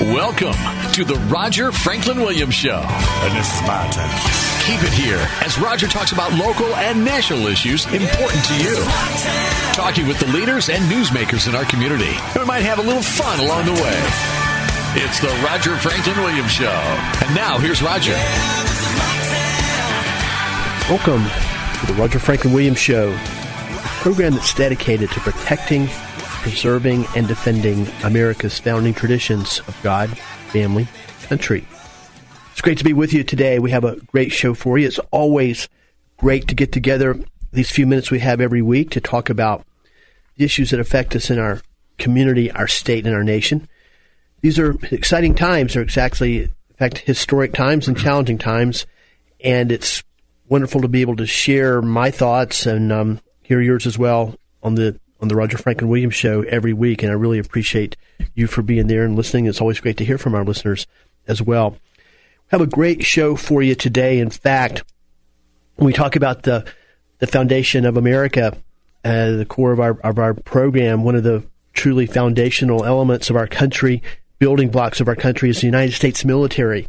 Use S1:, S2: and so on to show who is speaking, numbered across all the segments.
S1: Welcome to the Roger Franklin Williams Show.
S2: And this is my turn.
S1: Keep it here as Roger talks about local and national issues important to you. Talking with the leaders and newsmakers in our community. We might have a little fun along the way. It's the Roger Franklin Williams Show. And now here's Roger.
S3: Welcome to the Roger Franklin Williams Show, a program that's dedicated to protecting preserving and defending America's founding traditions of God, family, country. It's great to be with you today. We have a great show for you. It's always great to get together these few minutes we have every week to talk about the issues that affect us in our community, our state, and our nation. These are exciting times. They're exactly, in fact, historic times and challenging times. And it's wonderful to be able to share my thoughts and um, hear yours as well on the on the Roger Franklin Williams show every week, and I really appreciate you for being there and listening. It's always great to hear from our listeners as well. We have a great show for you today. In fact, when we talk about the the foundation of America, uh, the core of our of our program, one of the truly foundational elements of our country, building blocks of our country, is the United States military.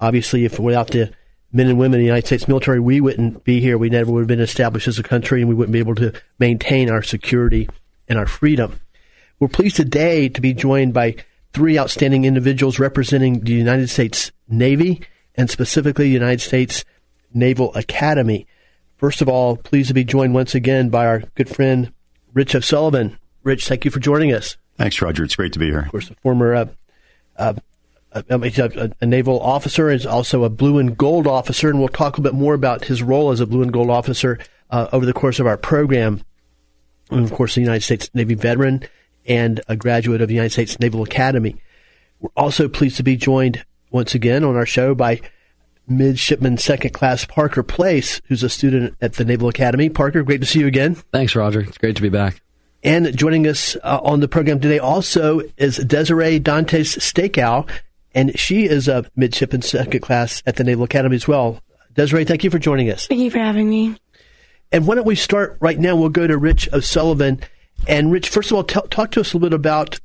S3: Obviously, if without the men and women in the United States military, we wouldn't be here. We never would have been established as a country, and we wouldn't be able to maintain our security and our freedom. We're pleased today to be joined by three outstanding individuals representing the United States Navy and specifically the United States Naval Academy. First of all, pleased to be joined once again by our good friend Rich O'Sullivan. Rich, thank you for joining us.
S4: Thanks, Roger. It's great to be here.
S3: Of course, a former uh, uh, a, a, naval officer, is also a blue and gold officer, and we'll talk a bit more about his role as a blue and gold officer uh, over the course of our program. And of course, a United States Navy veteran and a graduate of the United States Naval Academy. We're also pleased to be joined once again on our show by Midshipman Second Class Parker Place, who's a student at the Naval Academy. Parker, great to see you again.
S5: Thanks, Roger. It's great to be back.
S3: And joining us uh, on the program today also is Desiree Dantes Stakeow and she is a midshipman second class at the Naval Academy as well. Desiree, thank you for joining us.
S6: Thank you for having me.
S3: And why don't we start right now? We'll go to Rich O'Sullivan. And Rich, first of all, t- talk to us a little bit about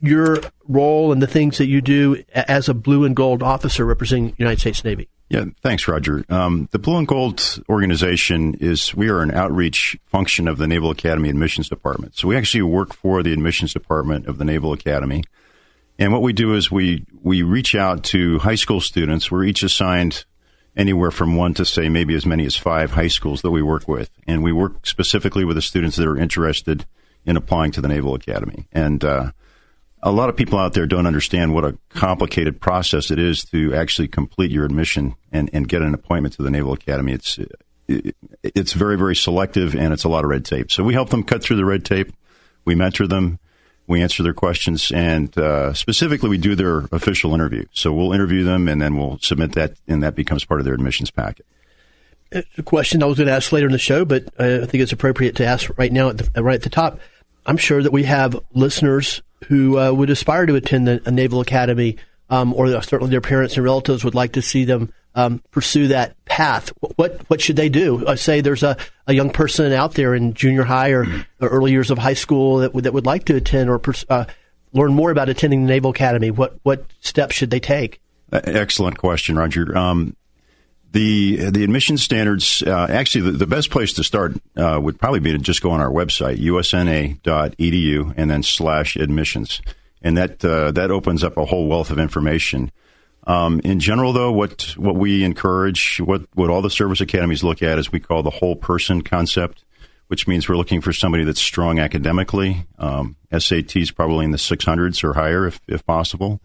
S3: your role and the things that you do as a blue and gold officer representing the United States Navy.
S4: Yeah, thanks, Roger. Um, the Blue and Gold organization is we are an outreach function of the Naval Academy Admissions Department. So we actually work for the admissions department of the Naval Academy. And what we do is we we reach out to high school students. We're each assigned anywhere from one to say maybe as many as five high schools that we work with, and we work specifically with the students that are interested in applying to the Naval Academy. And uh, a lot of people out there don't understand what a complicated process it is to actually complete your admission and, and get an appointment to the Naval Academy. It's it's very very selective and it's a lot of red tape. So we help them cut through the red tape. We mentor them we answer their questions, and uh, specifically, we do their official interview. So we'll interview them, and then we'll submit that, and that becomes part of their admissions packet.
S3: a question I was going to ask later in the show, but I think it's appropriate to ask right now, at the, right at the top. I'm sure that we have listeners who uh, would aspire to attend the, a Naval Academy, um, or certainly their parents and relatives would like to see them um, pursue that path, what what should they do? Uh, say there's a, a young person out there in junior high or, or early years of high school that would, that would like to attend or uh, learn more about attending the Naval Academy. What what steps should they take?
S4: Excellent question, Roger. Um, the the admission standards uh, actually the, the, best place to start uh, would probably be to just go on our website usna.edu and then slash admissions and that uh, that opens up a whole wealth of information um, in general, though, what what we encourage, what what all the service academies look at, is we call the whole person concept, which means we're looking for somebody that's strong academically. Um, SATs probably in the 600s or higher, if if possible.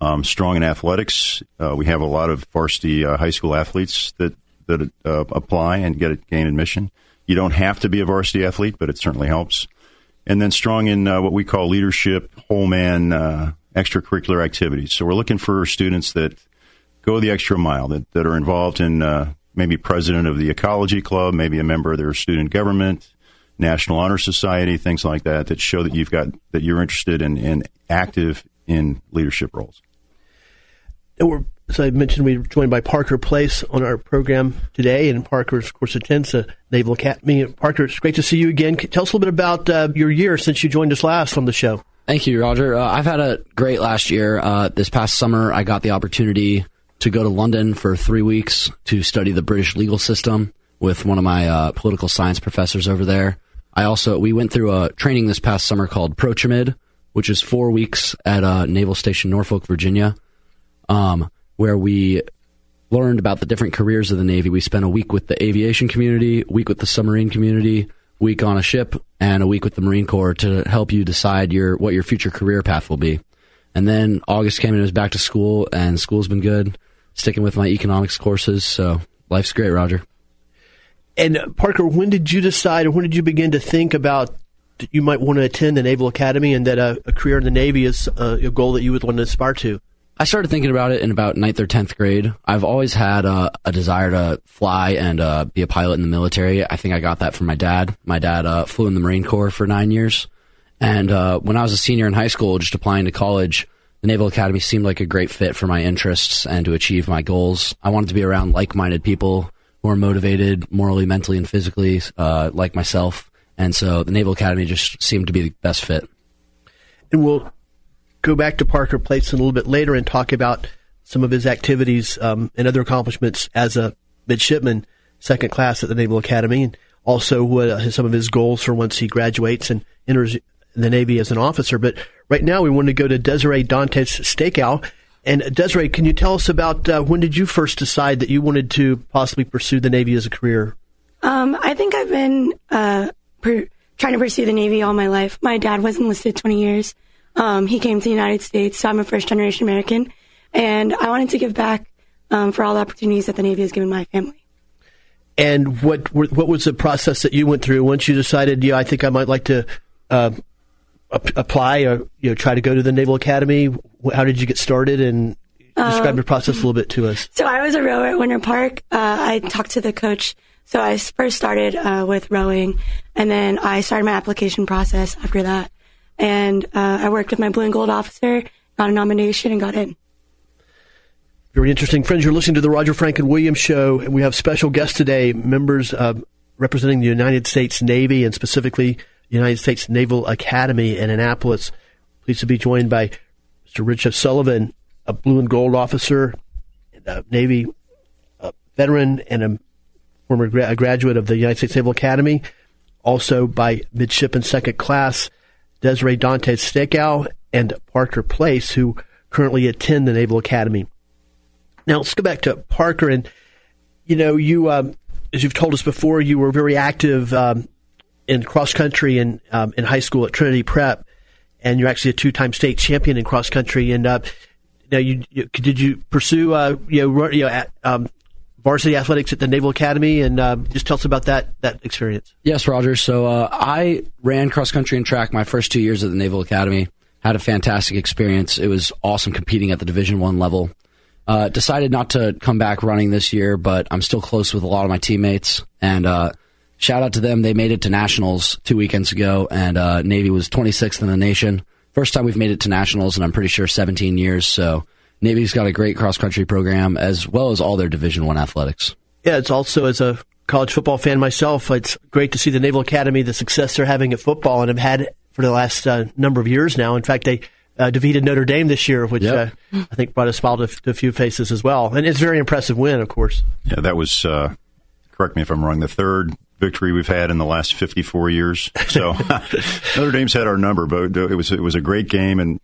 S4: Um, strong in athletics. Uh, we have a lot of varsity uh, high school athletes that that uh, apply and get gain admission. You don't have to be a varsity athlete, but it certainly helps. and then strong in uh, what we call leadership, whole man, uh, extracurricular activities. So we're looking for students that go the extra mile, that, that are involved in uh, maybe president of the ecology club, maybe a member of their student government, National Honor Society, things like that, that show that you've got that you're interested in, in active in leadership roles.
S3: We're, as I mentioned, we're joined by Parker Place on our program today, and Parker, of course, attends the Naval Academy. Parker, it's great to see you again. Tell us a little bit about uh, your year since you joined us last on the show.
S2: Thank you, Roger. Uh, I've had a great last year. Uh, this past summer, I got the opportunity to go to London for three weeks to study the British legal system with one of my uh, political science professors over there. I also we went through a training this past summer called PROTRAMID, which is four weeks at uh, Naval Station Norfolk, Virginia, um, where we learned about the different careers of the Navy. We spent a week with the aviation community, a week with the submarine community, week on a ship, and a week with the Marine Corps to help you decide your what your future career path will be. And then August came and it was back to school, and school's been good. Sticking with my economics courses, so life's great, Roger.
S3: And Parker, when did you decide, or when did you begin to think about that you might want to attend the Naval Academy, and that a, a career in the Navy is uh, a goal that you would want to aspire to?
S2: I started thinking about it in about ninth or tenth grade. I've always had a desire to fly and uh, be a pilot in the military. I think I got that from my dad. My dad uh, flew in the Marine Corps for nine years, and uh, when I was a senior in high school, just applying to college, the Naval Academy seemed like a great fit for my interests and to achieve my goals. I wanted to be around like-minded people who are motivated morally, mentally, and physically, uh, like myself. And so the Naval Academy just seemed to be the best fit.
S3: And we'll go back to Parker Place a little bit later and talk about some of his activities um, and other accomplishments as a midshipman, second class at the Naval Academy, and also what uh, some of his goals for once he graduates and enters the Navy as an officer. But right now, we want to go to Desiree Dantes Stakeow. And Desiree, can you tell us about uh, when did you first decide that you wanted to possibly pursue the Navy as a career?
S5: Um, I think I've been uh, per- trying to pursue the Navy all my life. My dad was enlisted 20 years. Um, he came to the United States, so I'm a first generation American. And I wanted to give back um, for all the opportunities that the Navy has given my family.
S3: And what what was the process that you went through once you decided, yeah, I think I might like to uh, apply or you know try to go to the Naval Academy? How did you get started and describe um, your process a little bit to us?
S5: So I was a rower at Winter Park. Uh, I talked to the coach. So I first started uh, with rowing, and then I started my application process after that. And uh, I worked with my blue and gold officer, got a nomination, and got in.
S3: Very interesting. Friends, you're listening to the Roger Franklin Williams Show, and we have special guests today, members representing the United States Navy and specifically United States Naval Academy in Annapolis. Pleased to be joined by Mr. Richard Sullivan, a blue and gold officer, a Navy a veteran, and a former gra- a graduate of the United States Naval Academy. Also by midshipman second class Desiree Dantes Stakeow and Parker Place, who currently attend the Naval Academy. Now let's go back to Parker, and you know, you um, as you've told us before, you were very active um, in cross country in um, in high school at Trinity Prep, and you're actually a two time state champion in cross country. And uh, now, you, you, did you pursue uh, you know, you know at, um, varsity athletics at the Naval Academy, and uh, just tell us about that that experience.
S2: Yes, Roger. So uh, I ran cross country and track my first two years at the Naval Academy. Had a fantastic experience. It was awesome competing at the Division One level. Uh, decided not to come back running this year, but I'm still close with a lot of my teammates, and uh, shout out to them. They made it to nationals two weekends ago, and uh, Navy was 26th in the nation. First time we've made it to nationals, and I'm pretty sure 17 years. So Navy's got a great cross country program as well as all their Division One athletics.
S3: Yeah, it's also as a college football fan myself, it's great to see the Naval Academy, the success they're having at football, and have had for the last uh, number of years now. In fact, they uh, defeated Notre Dame this year, which yep. uh, I think brought a smile to, to, a few faces as well. And it's a very impressive win, of course.
S4: Yeah, that was. Uh, correct me if I'm wrong. The third victory we've had in the last 54 years. So Notre Dame's had our number, but it was it was a great game, and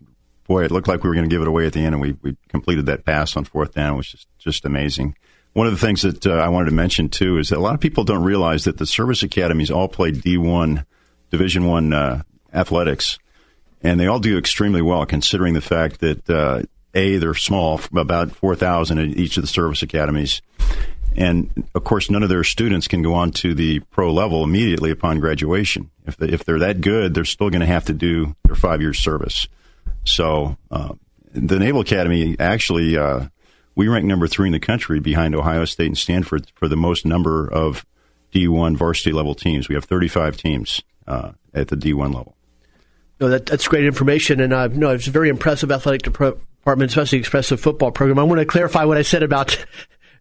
S4: boy, it looked like we were going to give it away at the end, and we, we completed that pass on fourth down, which is just amazing. One of the things that uh, I wanted to mention too is that a lot of people don't realize that the service academies all play D1, Division One uh, athletics, and they all do extremely well, considering the fact that uh, a they're small, about four thousand in each of the service academies and of course, none of their students can go on to the pro level immediately upon graduation. If they, if they're that good, they're still going to have to do their five years service. So uh, the Naval Academy actually uh, we rank number three in the country behind Ohio State and Stanford for the most number of D1 varsity level teams. We have 35 teams uh, at the D1 level.
S3: No, that, that's great information, and uh, no, it's a very impressive athletic department, especially expressive football program. I want to clarify what I said about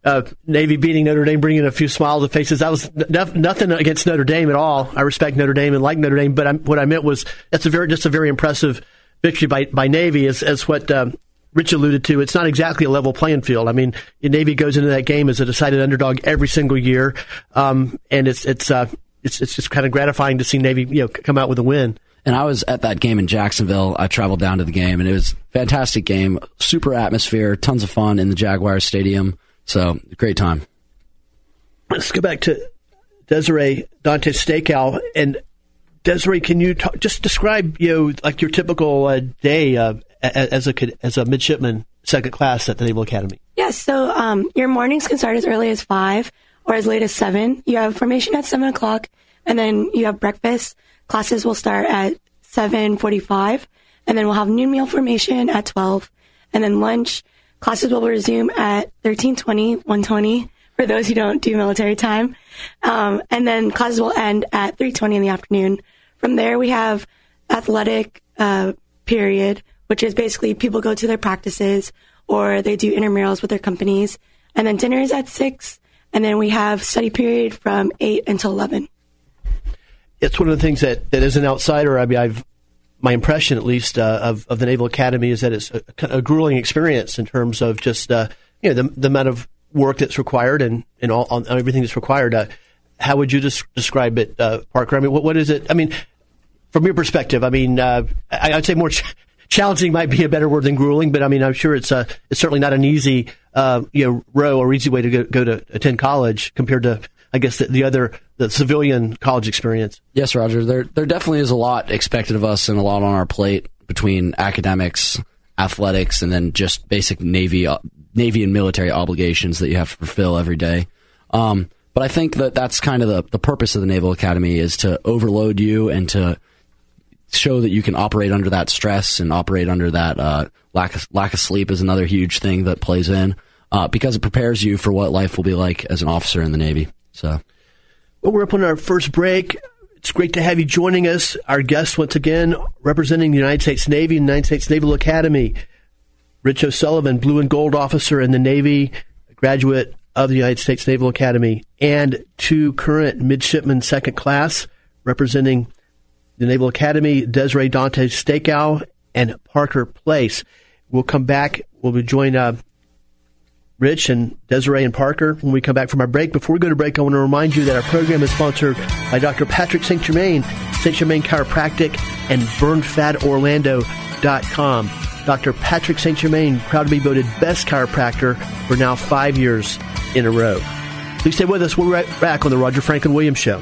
S3: uh, Navy beating Notre Dame, bringing a few smiles to faces. That was n- nothing against Notre Dame at all. I respect Notre Dame and like Notre Dame, but I'm, what I meant was that's a very just a very impressive victory by, by Navy, as, as what um, Rich alluded to. It's not exactly a level playing field. I mean, Navy goes into that game as a decided underdog every single year, um, and it's it's uh, it's it's just kind of gratifying to see Navy you know come out with a win.
S2: And I was at that game in Jacksonville. I traveled down to the game, and it was a fantastic game. Super atmosphere, tons of fun in the Jaguar Stadium. So great time.
S3: Let's go back to Desiree Dante Stakeow. And Desiree, can you talk, just describe you know like your typical uh, day uh, as a as a midshipman second class at the Naval Academy?
S5: Yes. So um, your mornings can start as early as five or as late as seven. You have formation at seven o'clock, and then you have breakfast. Classes will start at seven forty-five, and then we'll have noon meal formation at twelve, and then lunch Classes will resume at 1320, 120 for those who don't do military time. Um, and then classes will end at 320 in the afternoon. From there, we have athletic uh, period, which is basically people go to their practices or they do intramurals with their companies. And then dinner is at 6. And then we have study period from 8 until 11.
S3: It's one of the things that, that as an outsider, I mean, I've my impression, at least, uh, of, of the Naval Academy is that it's a, a grueling experience in terms of just uh, you know the, the amount of work that's required and, and all everything that's required. Uh, how would you des- describe it, uh, Parker? I mean, what, what is it? I mean, from your perspective, I mean, uh, I, would say more ch- challenging might be a better word than grueling, but I mean, I'm sure it's uh, it's certainly not an easy you know row or easy way to go, go to attend college compared to I guess the, the, other the civilian college experience.
S2: Yes, Roger. There there definitely is a lot expected of us and a lot on our plate between academics, athletics, and then just basic navy uh, navy and military obligations that you have to fulfill every day. Um, but I think that that's kind of the, the purpose of the Naval Academy is to overload you and to show that you can operate under that stress and operate under that uh, lack of, lack of sleep is another huge thing that plays in uh, because it prepares you for what life will be like as an officer in the Navy. So,
S3: well, we're up on our first break. It's great to have you joining us. Our guest, once again, representing the United States Navy and United States Naval Academy, Rich O'Sullivan, Blue and Gold officer in the Navy, graduate of the United States Naval Academy, and two current midshipmen second class representing the Naval Academy, Desiree Dante Stakeow and Parker Place. We'll come back. We'll be joined uh, Rich and Desiree and Parker when we come back from our break. Before we go to break, I want to remind you that our program is sponsored by Dr. Patrick St. Germain, St. Germain Chiropractic, and BurnFatOrlando.com. Dr. Patrick St. Germain, proud to be voted best chiropractor for now five years in a row. Please stay with us. We'll be right back on the Roger Franklin Williams Show.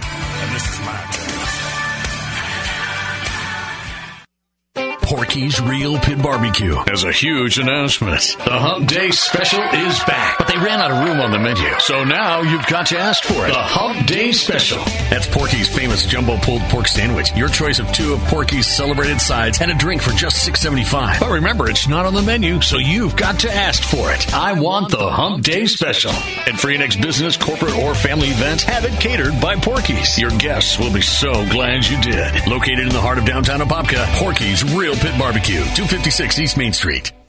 S1: Porky's Real Pit Barbecue has a huge announcement. The Hump Day Special is back, but they ran out of room on the menu, so now you've got to ask for it. The Hump Day Special. That's Porky's famous jumbo pulled pork sandwich. Your choice of two of Porky's celebrated sides and a drink for just $6.75. But remember, it's not on the menu, so you've got to ask for it. I want the Hump Day Special. And for your next business, corporate, or family event, have it catered by Porky's. Your guests will be so glad you did. Located in the heart of downtown Apopka, Porky's Real Pit Barbecue, 256 East Main Street.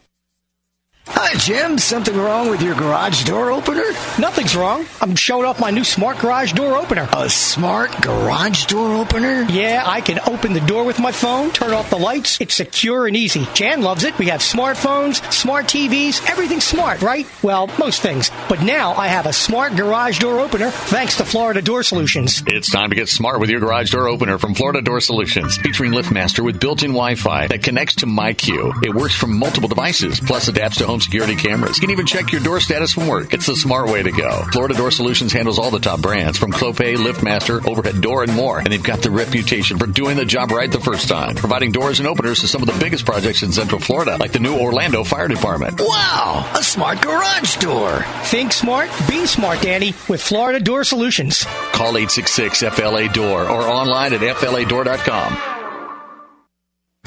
S6: Hi, Jim. Something wrong with your garage door opener?
S7: Nothing's wrong. I'm showing off my new smart garage door opener.
S6: A smart garage door opener?
S7: Yeah, I can open the door with my phone, turn off the lights. It's secure and easy. Jan loves it. We have smartphones, smart TVs, everything's smart, right? Well, most things. But now I have a smart garage door opener thanks to Florida Door Solutions.
S1: It's time to get smart with your garage door opener from Florida Door Solutions, featuring LiftMaster with built-in Wi-Fi that connects to MyQ. It works from multiple devices, plus adapts to home security cameras. You can even check your door status from work. It's the smart way to go. Florida Door Solutions handles all the top brands from Clopay, LiftMaster, Overhead Door, and more. And they've got the reputation for doing the job right the first time, providing doors and openers to some of the biggest projects in Central Florida, like the new Orlando Fire Department.
S6: Wow, a smart garage door.
S7: Think smart, be smart, Danny, with Florida Door Solutions.
S1: Call 866 FLA Door or online at FLADoor.com.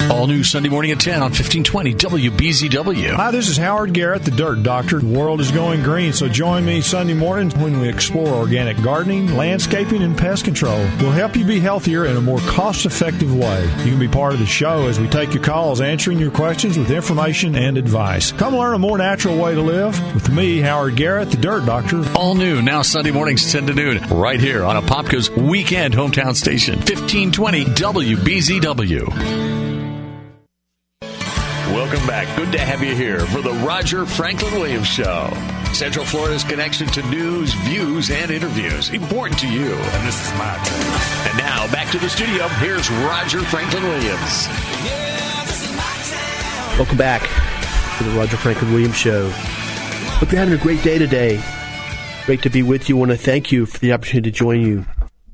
S1: All new Sunday morning at 10 on 1520 WBZW.
S8: Hi, this is Howard Garrett, the Dirt Doctor. The world is going green, so join me Sunday mornings when we explore organic gardening, landscaping, and pest control. We'll help you be healthier in a more cost effective way. You can be part of the show as we take your calls, answering your questions with information and advice. Come learn a more natural way to live with me, Howard Garrett, the Dirt Doctor.
S1: All new now Sunday mornings 10 to noon, right here on Apopka's weekend hometown station, 1520 WBZW. Welcome back. Good to have you here for the Roger Franklin Williams Show. Central Florida's connection to news, views, and interviews. Important to you. And this is my turn. And now, back to the studio. Here's Roger Franklin Williams.
S3: Welcome back to the Roger Franklin Williams Show. Hope you're having a great day today. Great to be with you. I want to thank you for the opportunity to join you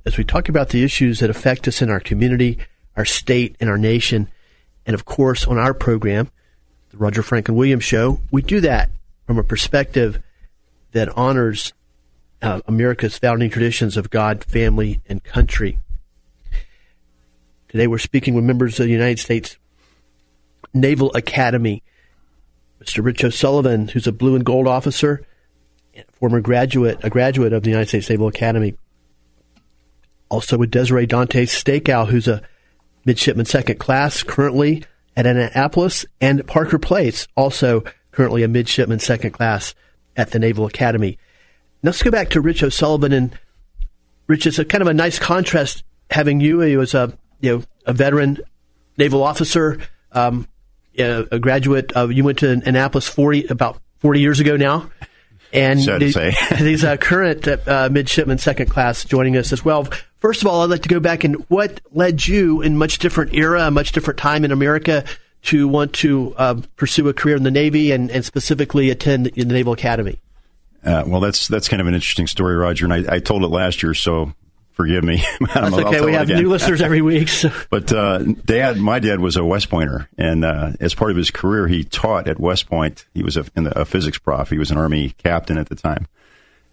S3: as we talk about the issues that affect us in our community, our state, and our nation. And of course, on our program, the Roger Franklin Williams Show, we do that from a perspective that honors uh, America's founding traditions of God, family, and country. Today, we're speaking with members of the United States Naval Academy. Mr. Rich O'Sullivan, who's a blue and gold officer, former graduate, a graduate of the United States Naval Academy. Also with Desiree Dante Stakeow, who's a midshipman second class, currently at Annapolis, and Parker Place, also currently a midshipman second class at the Naval Academy. Now let's go back to Rich O'Sullivan, and Rich, it's a kind of a nice contrast having you. He was a you know a veteran naval officer, um, a graduate. Of, you went to Annapolis forty about forty years ago now. And
S4: Sad to say.
S3: he's a current uh, midshipman second class joining us as well. First of all, I'd like to go back and what led you in much different era, a much different time in America to want to uh, pursue a career in the Navy and, and specifically attend the Naval Academy?
S4: Uh, well, that's that's kind of an interesting story, Roger, and I, I told it last year, so forgive me.
S3: That's okay. We have new listeners every week. So.
S4: But uh, dad, my dad was a West Pointer, and uh, as part of his career, he taught at West Point. He was a, the, a, physics prof. He was an Army captain at the time,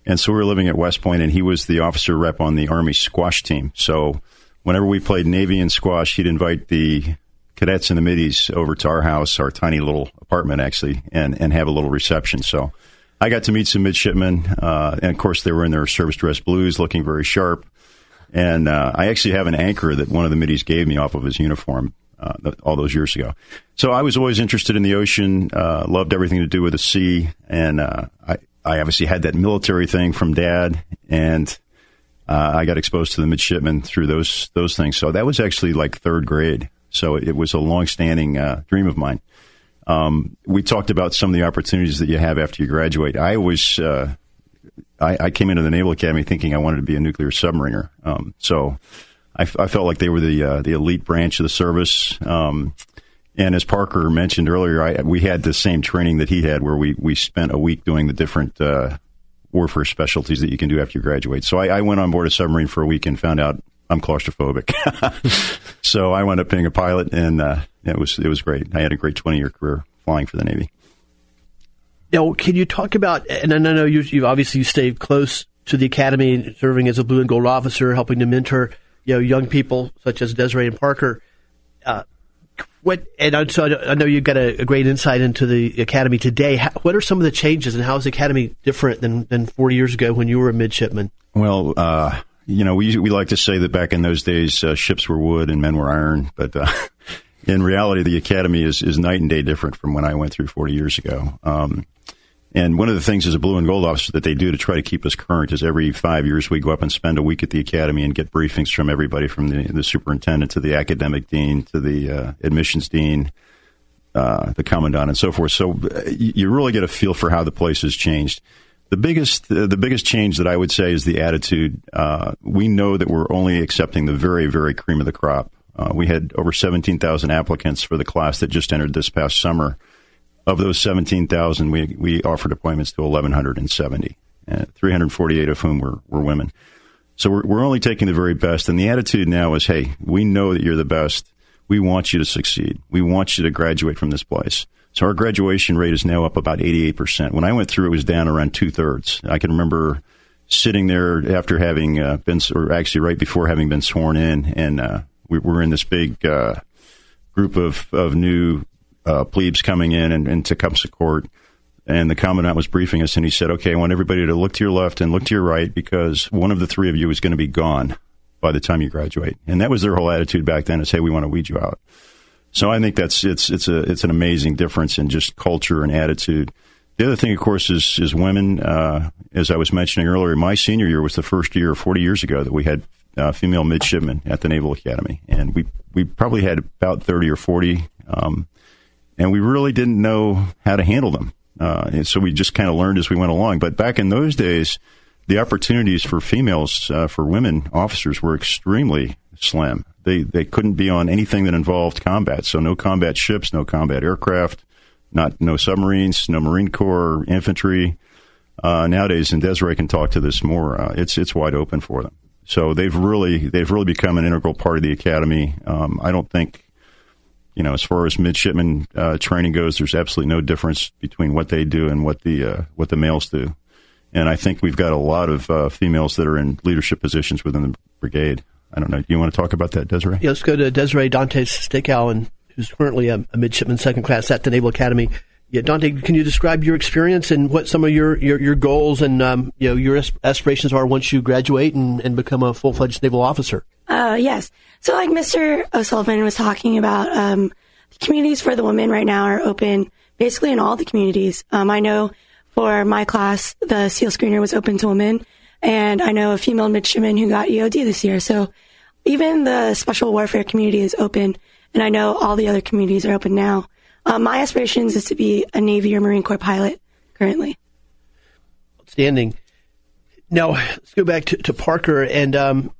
S4: and so we were living at West Point, and he was the officer rep on the Army squash team. So whenever we played Navy and squash, he'd invite the cadets and the middies over to our house, our tiny little apartment actually, and and have a little reception. So. I got to meet some midshipmen, uh, and of course they were in their service dress blues, looking very sharp. And uh, I actually have an anchor that one of the middies gave me off of his uniform uh, all those years ago. So I was always interested in the ocean, uh, loved everything to do with the sea, and uh, I, I obviously had that military thing from dad, and uh, I got exposed to the midshipmen through those those things. So that was actually like third grade. So it was a long-standing uh, dream of mine. Um, we talked about some of the opportunities that you have after you graduate. I was I, I, came into the Naval Academy thinking I wanted to be a nuclear submariner. Um, so I, I, felt like they were the uh, the elite branch of the service. Um, and as Parker mentioned earlier, I, we had the same training that he had, where we we spent a week doing the different uh, warfare specialties that you can do after you graduate. So I, I went on board a submarine for a week and found out I'm claustrophobic. so I wound up being a pilot, and uh, it was it was great. I had a great 20 year career flying for the Navy.
S3: Now, can you talk about? And I know you, you obviously you stayed close to the academy, serving as a blue and gold officer, helping to mentor you know young people such as Desiree and Parker. Uh, what and so I know you've got a, a, great insight into the academy today. How, what are some of the changes, and how is the academy different than than 40 years ago when you were a midshipman?
S4: Well, uh, you know, we we like to say that back in those days, uh, ships were wood and men were iron, but uh, in reality, the academy is is night and day different from when I went through 40 years ago. Um, and one of the things as a blue and gold officer that they do to try to keep us current is every five years we go up and spend a week at the academy and get briefings from everybody from the, the superintendent to the academic dean to the uh, admissions dean, uh, the commandant, and so forth. So uh, you really get a feel for how the place has changed. The biggest, uh, the biggest change that I would say is the attitude. Uh, we know that we're only accepting the very, very cream of the crop. Uh, we had over 17,000 applicants for the class that just entered this past summer Of those 17,000, we, we offered appointments to 1,170, uh, 348 of whom were, were women. So we're, we're only taking the very best. And the attitude now is, hey, we know that you're the best. We want you to succeed. We want you to graduate from this place. So our graduation rate is now up about 88%. When I went through, it was down around two thirds. I can remember sitting there after having uh, been, or actually right before having been sworn in, and uh, we were in this big uh, group of, of new uh, plebes coming in and, and Tecumseh Court. And the commandant was briefing us, and he said, "Okay, I want everybody to look to your left and look to your right because one of the three of you is going to be gone by the time you graduate." And that was their whole attitude back then: is, "Hey, we want to weed you out." So I think that's it's it's a it's an amazing difference in just culture and attitude. The other thing, of course, is is women. Uh, as I was mentioning earlier, my senior year was the first year, 40 years ago, that we had uh, female midshipmen at the Naval Academy, and we we probably had about 30 or 40, um, and we really didn't know how to handle them. Uh, and so we just kind of learned as we went along. But back in those days, the opportunities for females, uh, for women officers, were extremely slim. They they couldn't be on anything that involved combat. So no combat ships, no combat aircraft, not no submarines, no Marine Corps infantry. Uh, nowadays, and Desiree can talk to this more. Uh, it's it's wide open for them. So they've really they've really become an integral part of the academy. Um, I don't think you know, as far as midshipman uh, training goes, there's absolutely no difference between what they do and what the uh, what the males do. And I think we've got a lot of uh, females that are in leadership positions within the brigade. I don't know. Do you want to talk about that, Desiree?
S3: Yeah, let's go to Desiree Dante Stickow, who's currently a, a, midshipman second class at the Naval Academy. Yeah, Dante, can you describe your experience and what some of your, your, your goals and um, you know your aspirations are once you graduate and, and become a full fledged naval officer?
S5: Uh, yes. So, like Mr. O'Sullivan was talking about, um, communities for the women right now are open basically in all the communities. Um, I know for my class, the SEAL screener was open to women, and I know a female midshipman who got EOD this year. So, even the special warfare community is open, and I know all the other communities are open now. Um, my aspirations is to be a Navy or Marine Corps pilot currently.
S3: Outstanding. Now, let's go back to, to Parker and um,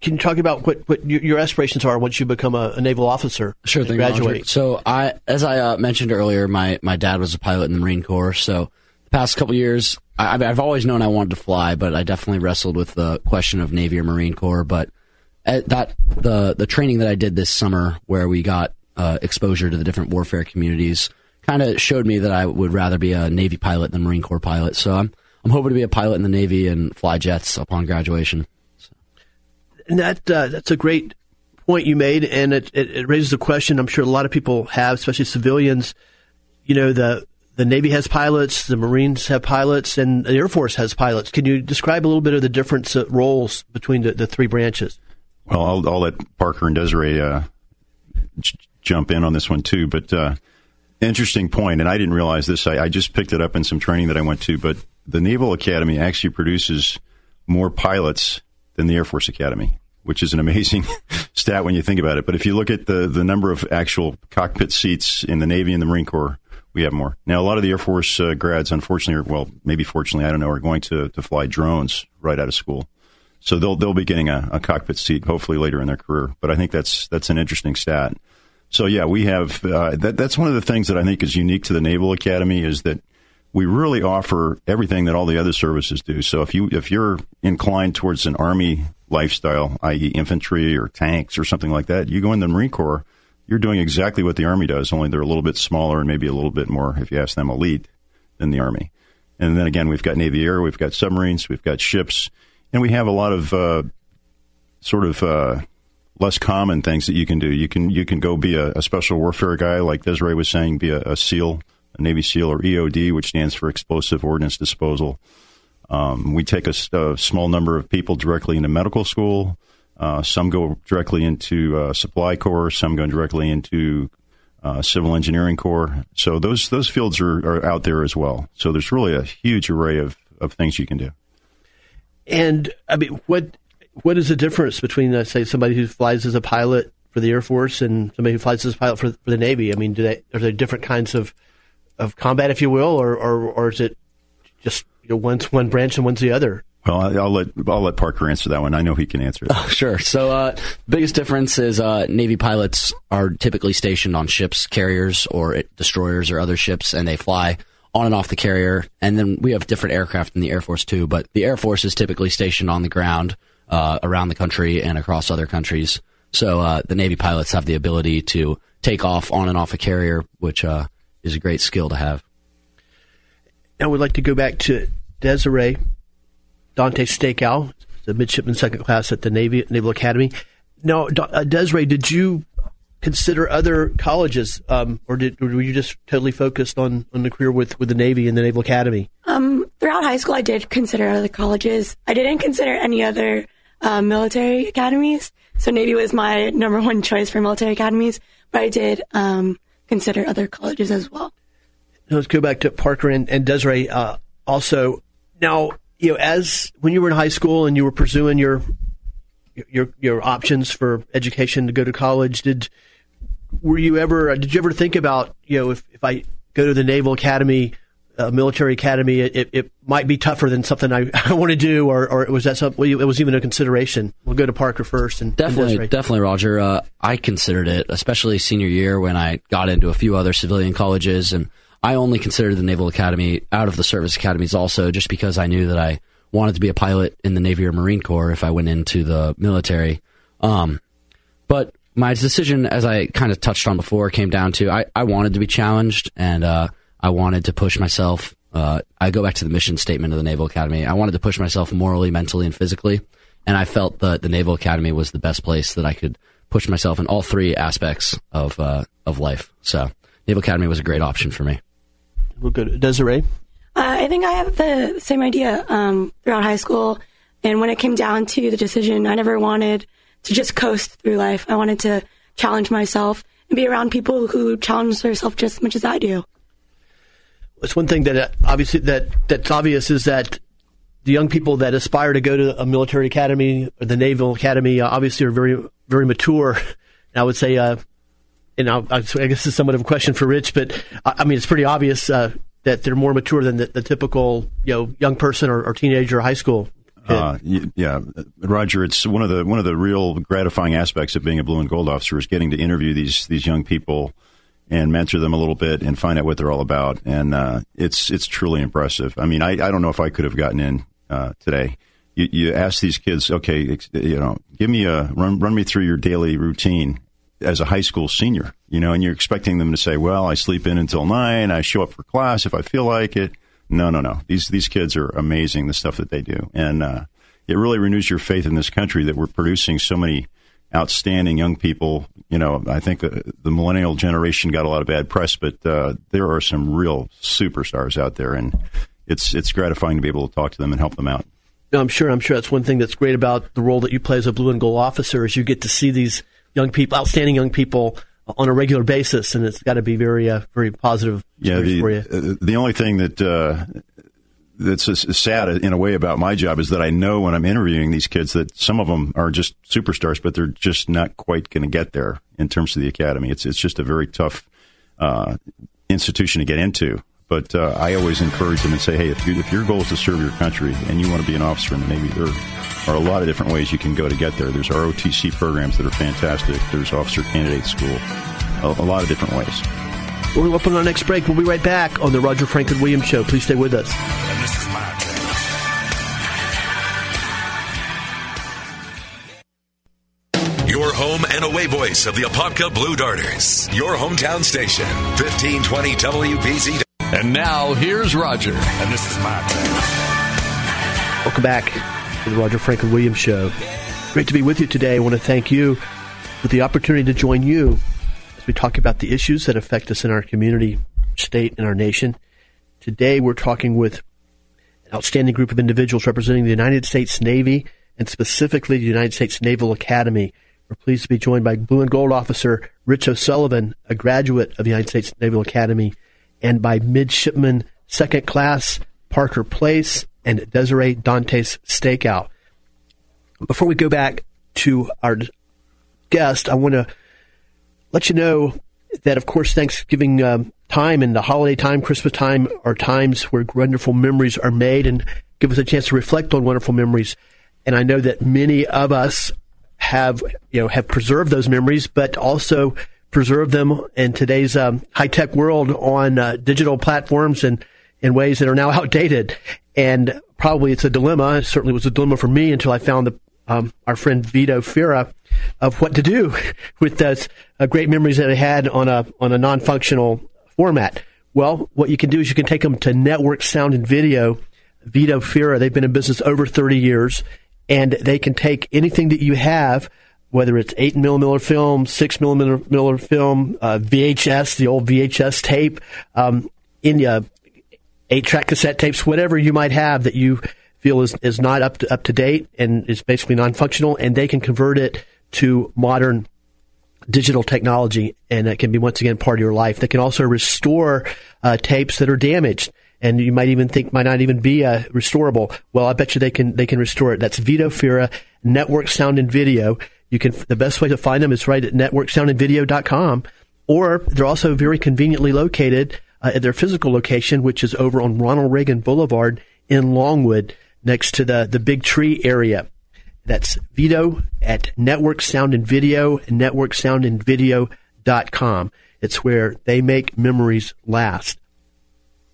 S3: can you talk about what, what your aspirations are once you become a, a naval officer?
S2: Sure thing.
S3: Graduate.
S2: Roger. So I, as I uh, mentioned earlier, my, my dad was a pilot in the Marine Corps. So the past couple years, I, I've always known I wanted to fly, but I definitely wrestled with the question of Navy or Marine Corps. But that the the training that I did this summer, where we got uh, exposure to the different warfare communities, kind of showed me that I would rather be a Navy pilot than Marine Corps pilot. So I'm I'm hoping to be a pilot in the Navy and fly jets upon graduation
S3: and that uh, that's a great point you made, and it, it, it, raises a question I'm sure a lot of people have, especially civilians. You know, the the Navy has pilots, the Marines have pilots, and the Air Force has pilots. Can you describe a little bit of the different uh, roles between the, the three branches?
S4: Well, I'll, I'll let Parker and Desiree uh, j- jump in on this one too. But uh, interesting point, and I didn't realize this. I, I just picked it up in some training that I went to. But the Naval Academy actually produces more pilots than the Air Force Academy, which is an amazing stat when you think about it. But if you look at the, the number of actual cockpit seats in the Navy and the Marine Corps, we have more. Now, a lot of the Air Force uh, grads, unfortunately, or, well, maybe fortunately, I don't know, are going to, to fly drones right out of school. So they'll they'll be getting a, a cockpit seat hopefully later in their career. But I think that's that's an interesting stat. So yeah, we have uh, that. That's one of the things that I think is unique to the Naval Academy is that we really offer everything that all the other services do. So if you if you're inclined towards an army lifestyle, i.e., infantry or tanks or something like that, you go in the Marine Corps. You're doing exactly what the Army does, only they're a little bit smaller and maybe a little bit more, if you ask them, elite than the Army. And then again, we've got Navy Air, we've got submarines, we've got ships, and we have a lot of uh, sort of uh, less common things that you can do. You can you can go be a, a special warfare guy, like Desiree was saying, be a, a SEAL a Navy SEAL or EOD, which stands for Explosive Ordnance Disposal. Um, we take a, a, small number of people directly into medical school. Uh, some go directly into uh, supply corps. Some go directly into uh, civil engineering corps. So those those fields are, are out there as well. So there's really a huge array of, of things you can do.
S3: And I mean, what what is the difference between, uh, say, somebody who flies as a pilot for the Air Force and somebody who flies as a pilot for, for the Navy? I mean, do they are there different kinds of of combat, if you will, or or, or is it just you know, one's one branch and one's the other?
S4: Well, I'll let I'll let Parker answer that one. I know he can answer. That.
S2: Oh, sure. So, uh, biggest difference is uh, Navy pilots are typically stationed on ships, carriers, or destroyers, or other ships, and they fly on and off the carrier. And then we have different aircraft in the Air Force too. But the Air Force is typically stationed on the ground uh, around the country and across other countries. So uh, the Navy pilots have the ability to take off on and off a carrier, which uh, is a great skill to have.
S3: Now we'd like to go back to Desiree Dante Stakeout, the midshipman second class at the Navy Naval Academy. Now, uh, Desiree, did you consider other colleges, um, or, did, or were you just totally focused on, on the career with, with the Navy and the Naval Academy?
S5: Um, throughout high school, I did consider other colleges. I didn't consider any other uh, military academies. So Navy was my number one choice for military academies, but I did um, consider other colleges as well.
S3: Let's go back to Parker and, and Desiree. Uh, also, now you know, as when you were in high school and you were pursuing your your your options for education to go to college, did were you ever did you ever think about you know if, if I go to the Naval Academy, uh, military academy, it, it might be tougher than something I, I want to do, or, or was that something it was even a consideration? We'll go to Parker first, and
S2: definitely,
S3: and
S2: definitely, Roger. Uh, I considered it, especially senior year when I got into a few other civilian colleges and I only considered the Naval Academy out of the service academies also just because I knew that I wanted to be a pilot in the Navy or Marine Corps if I went into the military. Um, but my decision, as I kind of touched on before, came down to I, I wanted to be challenged and uh, I wanted to push myself. Uh, I go back to the mission statement of the Naval Academy. I wanted to push myself morally, mentally, and physically. And I felt that the Naval Academy was the best place that I could push myself in all three aspects of uh, of life. So Naval Academy was a great option for me.
S3: We'll go to Desiree.
S5: Uh, I think I have the same idea um, throughout high school. And when it came down to the decision, I never wanted to just coast through life. I wanted to challenge myself and be around people who challenge themselves just as much as I do.
S3: It's one thing that uh, obviously that that's obvious is that the young people that aspire to go to a military academy or the naval academy uh, obviously are very very mature. And I would say uh, and I, I, guess this is somewhat of a question for Rich, but I, mean, it's pretty obvious uh, that they're more mature than the, the typical, you know, young person or, or teenager or high school.
S4: Uh, yeah, Roger. It's one of the one of the real gratifying aspects of being a blue and gold officer is getting to interview these these young people and mentor them a little bit and find out what they're all about. And uh, it's it's truly impressive. I mean, I, I don't know if I could have gotten in uh, today. You, you ask these kids, okay, you know, give me a run run me through your daily routine as a high school senior, you know, and you're expecting them to say, "Well, I sleep in until nine. I show up for class if I feel like it." No, no, no. These these kids are amazing. The stuff that they do, and uh, it really renews your faith in this country that we're producing so many outstanding young people. You know, I think uh, the millennial generation got a lot of bad press, but uh, there are some real superstars out there, and it's it's gratifying to be able to talk to them and help them out.
S3: No, I'm sure. I'm sure that's one thing that's great about the role that you play as a blue and gold officer is you get to see these young people, outstanding young people on a regular basis, and it's got to be very, uh, very positive.
S4: Yeah, the,
S3: for you.
S4: Uh, the only thing that uh, that's sad in a way about my job is that I know when I'm interviewing these kids that some of them are just superstars, but they're just not quite going to get there in terms of the academy. It's it's just a very tough uh, institution to get into. But uh, I always encourage them and say, hey, if, you, if your goal is to serve your country and you want to be an officer in the Navy, there are a lot of different ways you can go to get there. There's ROTC programs that are fantastic. There's officer candidate school, a, a lot of different ways.
S3: We're up on our next break. We'll be right back on the Roger Franklin Williams Show. Please stay with us. This is my turn.
S9: Your home and away voice of the Apopka Blue Darters. Your hometown station, 1520 WBZ.
S1: And now here's Roger.
S9: And this is my turn.
S3: Welcome back to the Roger Franklin Williams Show. Great to be with you today. I want to thank you for the opportunity to join you as we talk about the issues that affect us in our community, state, and our nation. Today we're talking with an outstanding group of individuals representing the United States Navy and specifically the United States Naval Academy. We're pleased to be joined by Blue and Gold Officer Rich O'Sullivan, a graduate of the United States Naval Academy, and by Midshipman Second Class Parker Place and Desiree Dante's Stakeout. Before we go back to our guest, I want to let you know that, of course, Thanksgiving um, time and the holiday time, Christmas time, are times where wonderful memories are made. And give us a chance to reflect on wonderful memories. And I know that many of us have, you know, have preserved those memories, but also preserve them in today's um, high tech world on uh, digital platforms and in ways that are now outdated. And probably it's a dilemma. It certainly was a dilemma for me until I found the, um, our friend Vito Fira of what to do with those uh, great memories that I had on a on a non functional format. Well, what you can do is you can take them to Network Sound and Video. Vito Fira, they've been in business over 30 years, and they can take anything that you have, whether it's 8 millimeter film, 6 millimeter film, uh, VHS, the old VHS tape, um, in uh, 8 track cassette tapes, whatever you might have that you feel is, is not up to, up to date and is basically non functional, and they can convert it to modern digital technology, and that can be once again part of your life. They can also restore uh, tapes that are damaged, and you might even think might not even be uh, restorable. Well, I bet you they can they can restore it. That's Vito Fira Network Sound and Video. You can the best way to find them is right at networksoundandvideo.com, or they're also very conveniently located uh, at their physical location, which is over on Ronald Reagan Boulevard in Longwood, next to the the Big Tree area. That's Vito at Network Sound and Video, networksoundandvideo.com. It's where they make memories last.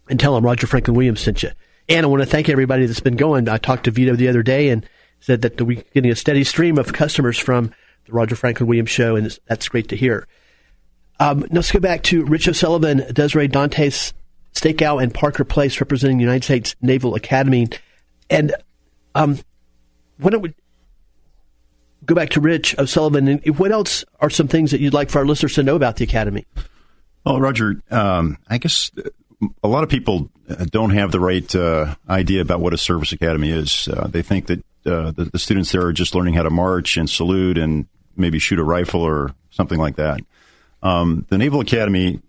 S3: And tell them Roger Franklin Williams sent you. And I want to thank everybody that's been going. I talked to Vito the other day and said that we're getting a steady stream of customers from the Roger Franklin Williams show, and that's great to hear. Um, let's go back to Rich O'Sullivan, Desiree Dantes Stakeout, and Parker Place representing the United States Naval Academy. And um, when it would, go back to Rich O'Sullivan. And what else are some things that you'd like for our listeners to know about the Academy?
S4: Well, Roger, um, I guess a lot of people don't have the right uh, idea about what a service academy is. Uh, they think that uh, the, the, students there are just learning how to march and salute and maybe shoot a rifle or something like that. Um, the Naval Academy,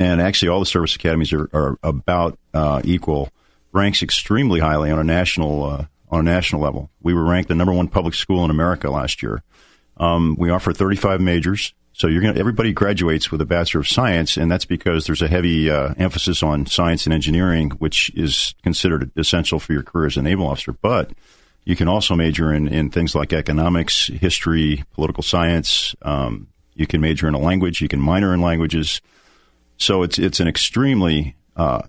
S4: and actually all the service academies are, are about uh, equal, ranks extremely highly on a national uh, on a national level. We were ranked the number one public school in America last year. Um, we offer 35 majors. So you're going everybody graduates with a Bachelor of Science, and that's because there's a heavy uh, emphasis on science and engineering, which is considered essential for your career as a naval officer. But you can also major in, in things like economics, history, political science. Um, you can major in a language. You can minor in languages. So it's it's an extremely uh,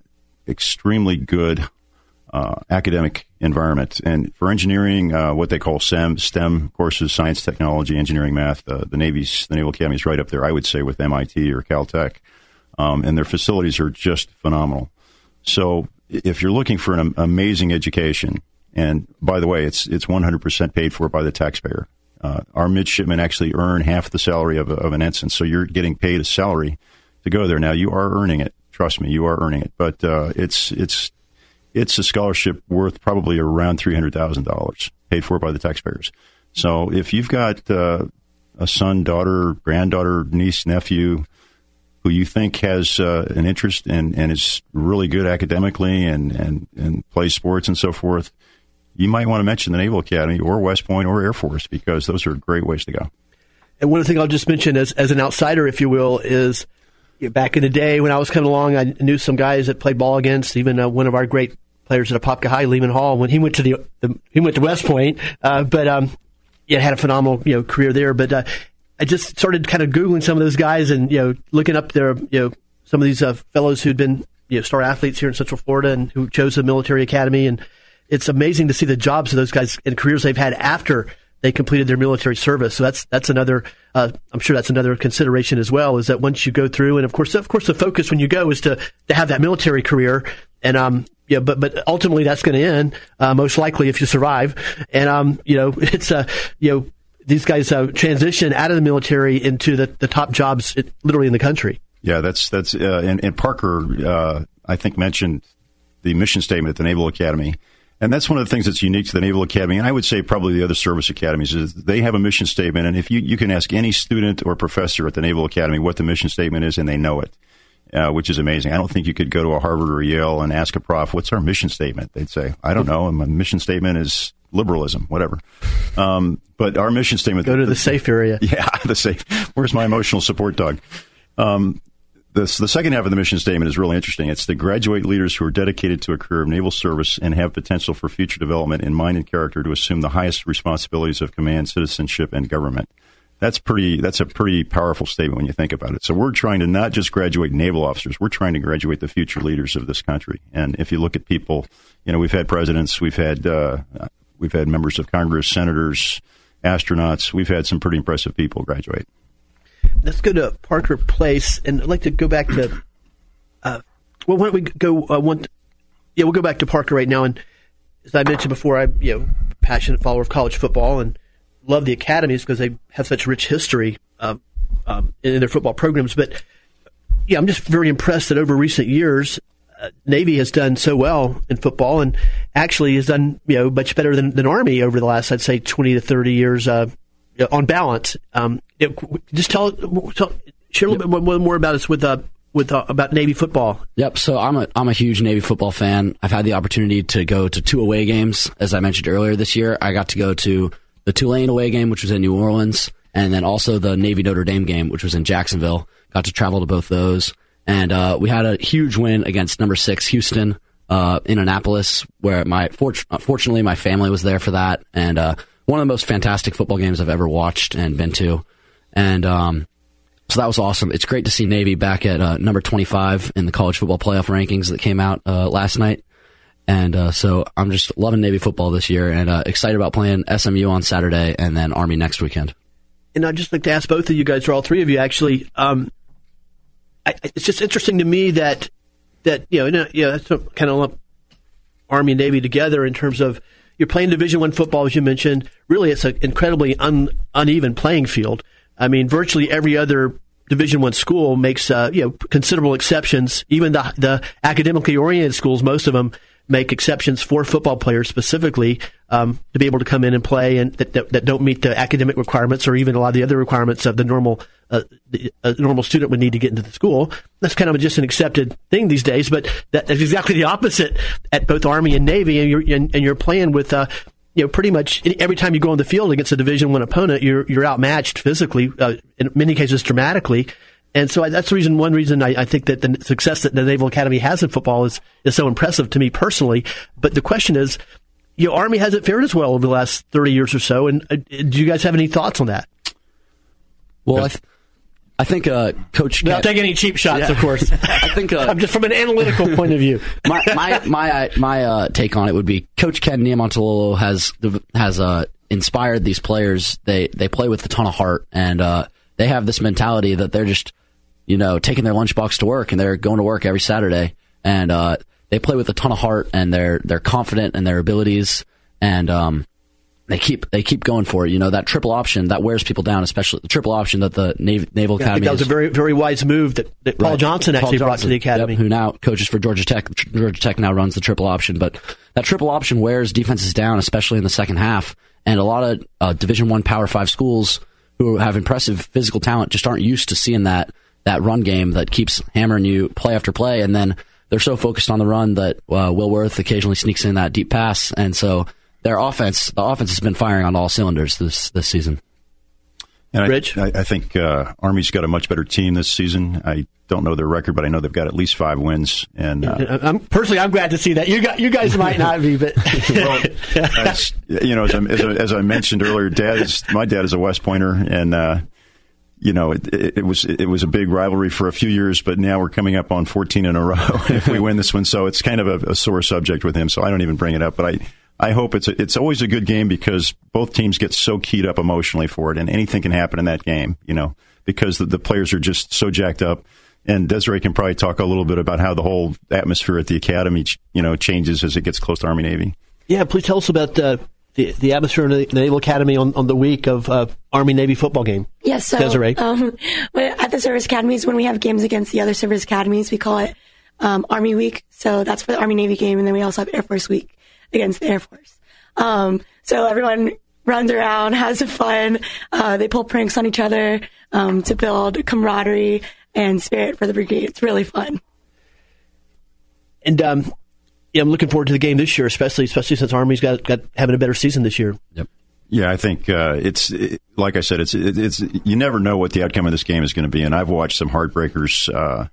S4: extremely good uh, academic environment. And for engineering, uh, what they call STEM, STEM courses, science, technology, engineering, math, uh, the Navy's, the Naval Academy is right up there, I would say, with MIT or Caltech. Um, and their facilities are just phenomenal. So if you're looking for an amazing education, and by the way, it's it's 100% paid for by the taxpayer. Uh, our midshipmen actually earn half the salary of, a, of an ensign, so you're getting paid a salary to go there. Now you are earning it. Trust me, you are earning it. But uh, it's it's it's a scholarship worth probably around three hundred thousand dollars, paid for by the taxpayers. So if you've got uh, a son, daughter, granddaughter, niece, nephew who you think has uh, an interest and, and is really good academically and, and, and plays sports and so forth, you might want to mention the Naval Academy or West Point or Air Force because those are great ways to go.
S3: And one thing I'll just mention as, as an outsider, if you will, is back in the day when I was coming along, I knew some guys that played ball against. Even uh, one of our great players at Apopka High, Lehman Hall, when he went to the, the he went to West Point, uh, but um, yeah, had a phenomenal you know career there. But uh, I just started kind of googling some of those guys and you know looking up their you know some of these uh, fellows who'd been you know star athletes here in Central Florida and who chose the military academy, and it's amazing to see the jobs of those guys and careers they've had after they completed their military service. So that's that's another. Uh, I'm sure that's another consideration as well. Is that once you go through, and of course, of course, the focus when you go is to to have that military career, and um, yeah, but but ultimately that's going to end uh, most likely if you survive, and um, you know, it's uh, you know, these guys uh, transition out of the military into the the top jobs, literally in the country.
S4: Yeah, that's that's uh, and, and Parker, uh, I think mentioned the mission statement at the Naval Academy and that's one of the things that's unique to the Naval Academy, and I would say probably the other service academies is they have a mission statement. And if you you can ask any student or professor at the Naval Academy what the mission statement is, and they know it, uh, which is amazing. I don't think you could go to a Harvard or Yale and ask a prof, "What's our mission statement?" They'd say, "I don't know. And My mission statement is liberalism, whatever." Um, but our mission statement.
S3: Go to the, the safe area.
S4: Yeah, the safe. Where's my emotional support dog? Um, this, the second half of the mission statement is really interesting. It's the graduate leaders who are dedicated to a career of naval service and have potential for future development in mind and character to assume the highest responsibilities of command, citizenship, and government. That's pretty. That's a pretty powerful statement when you think about it. So we're trying to not just graduate naval officers. We're trying to graduate the future leaders of this country. And if you look at people, you know, we've had presidents, we've had uh, we've had members of Congress, senators, astronauts. We've had some pretty impressive people graduate.
S3: Let's go to Parker Place, and I'd like to go back to. Uh, well, why don't we go uh, one? Yeah, we'll go back to Parker right now. And as I mentioned before, I'm you know passionate follower of college football and love the academies because they have such rich history um, um, in their football programs. But yeah, I'm just very impressed that over recent years, uh, Navy has done so well in football and actually has done you know much better than, than Army over the last I'd say 20 to 30 years uh, on balance. Um, it, just tell, tell share a little yep. bit more, more about us with uh, with uh, about Navy football.
S2: Yep. So I'm a I'm a huge Navy football fan. I've had the opportunity to go to two away games, as I mentioned earlier this year. I got to go to the Tulane away game, which was in New Orleans, and then also the Navy Notre Dame game, which was in Jacksonville. Got to travel to both those, and uh, we had a huge win against number six Houston uh, in Annapolis, where my fortunately my family was there for that, and uh, one of the most fantastic football games I've ever watched and been to, and um, so that was awesome. It's great to see Navy back at uh, number 25 in the college football playoff rankings that came out uh, last night. And uh, so I'm just loving Navy football this year and uh, excited about playing SMU on Saturday and then Army next weekend.
S3: And I'd just like to ask both of you guys, or all three of you actually, um, I, it's just interesting to me that, that you know, you know, that's kind of lump Army and Navy together in terms of you're playing Division One football, as you mentioned. Really, it's an incredibly un, uneven playing field. I mean, virtually every other Division One school makes uh, you know considerable exceptions. Even the the academically oriented schools, most of them make exceptions for football players specifically um, to be able to come in and play and that, that, that, don't meet the academic requirements or even a lot of the other requirements of the normal uh, the, a normal student would need to get into the school. That's kind of just an accepted thing these days, but that is exactly the opposite at both Army and Navy, and you're and, and you're playing with. Uh, you know, pretty much every time you go on the field against a Division One opponent, you're you're outmatched physically, uh, in many cases dramatically, and so I, that's the reason, one reason I, I, think that the success that the Naval Academy has in football is, is so impressive to me personally. But the question is, your Army hasn't fared as well over the last 30 years or so. And uh, do you guys have any thoughts on that?
S2: Well, I, th- I think uh, Coach.
S3: Without taking any cheap shots, yeah. of course.
S2: I think uh,
S3: I'm just from an analytical point of view.
S2: my my my my uh, take on it would be Coach Ken Niumatalolo has has uh, inspired these players. They they play with a ton of heart, and uh, they have this mentality that they're just you know, taking their lunchbox to work and they're going to work every Saturday. And uh, they play with a ton of heart and they're they're confident in their abilities and um, they keep they keep going for it. You know that triple option that wears people down, especially the triple option that the Naval, Naval
S3: yeah,
S2: Academy.
S3: that was a very very wise move that, that Paul right. Johnson actually Paul Johnson, brought to the academy.
S2: Yep, who now coaches for Georgia Tech. Georgia Tech now runs the triple option, but that triple option wears defenses down, especially in the second half. And a lot of uh, Division One Power Five schools who have impressive physical talent just aren't used to seeing that that run game that keeps hammering you play after play, and then they're so focused on the run that uh, Will Worth occasionally sneaks in that deep pass, and so their offense, the offense has been firing on all cylinders this this season.
S4: And Rich, I, I think uh, Army's got a much better team this season. I don't know their record, but I know they've got at least five wins. And uh,
S3: I'm, personally, I'm glad to see that. You got, you guys might not be, but well,
S4: as, you know, as I, as I, as I mentioned earlier, dad is my dad is a West Pointer, and uh, you know, it, it, it, was it was a big rivalry for a few years, but now we're coming up on 14 in a row if we win this one. So it's kind of a, a, sore subject with him. So I don't even bring it up. But I I hope it's a, it's always a good game because both teams get so keyed up emotionally for it, and anything can happen in that game. You know, because the, the players are just so jacked up. And Desiree can probably talk a little bit about how the whole atmosphere at the academy, you know, changes as it gets close to Army Navy.
S3: Yeah, please tell us about uh, the, the atmosphere in the Naval Academy on, on the week of uh, Army Navy football game.
S5: Yes, so
S3: Desiree.
S5: Um, at the service academies, when we have games against the other service academies, we call it um, Army Week. So that's for the Army Navy game, and then we also have Air Force Week against the Air Force. Um, so everyone runs around, has fun. Uh, they pull pranks on each other um, to build camaraderie and spirit for the brigade. It's really fun.
S3: And um, yeah, I'm looking forward to the game this year, especially especially since Army's got got having a better season this year.
S2: Yep.
S4: Yeah, I think uh, it's it, like I said, it's it, it's you never know what the outcome of this game is going to be, and I've watched some heartbreakers. Uh,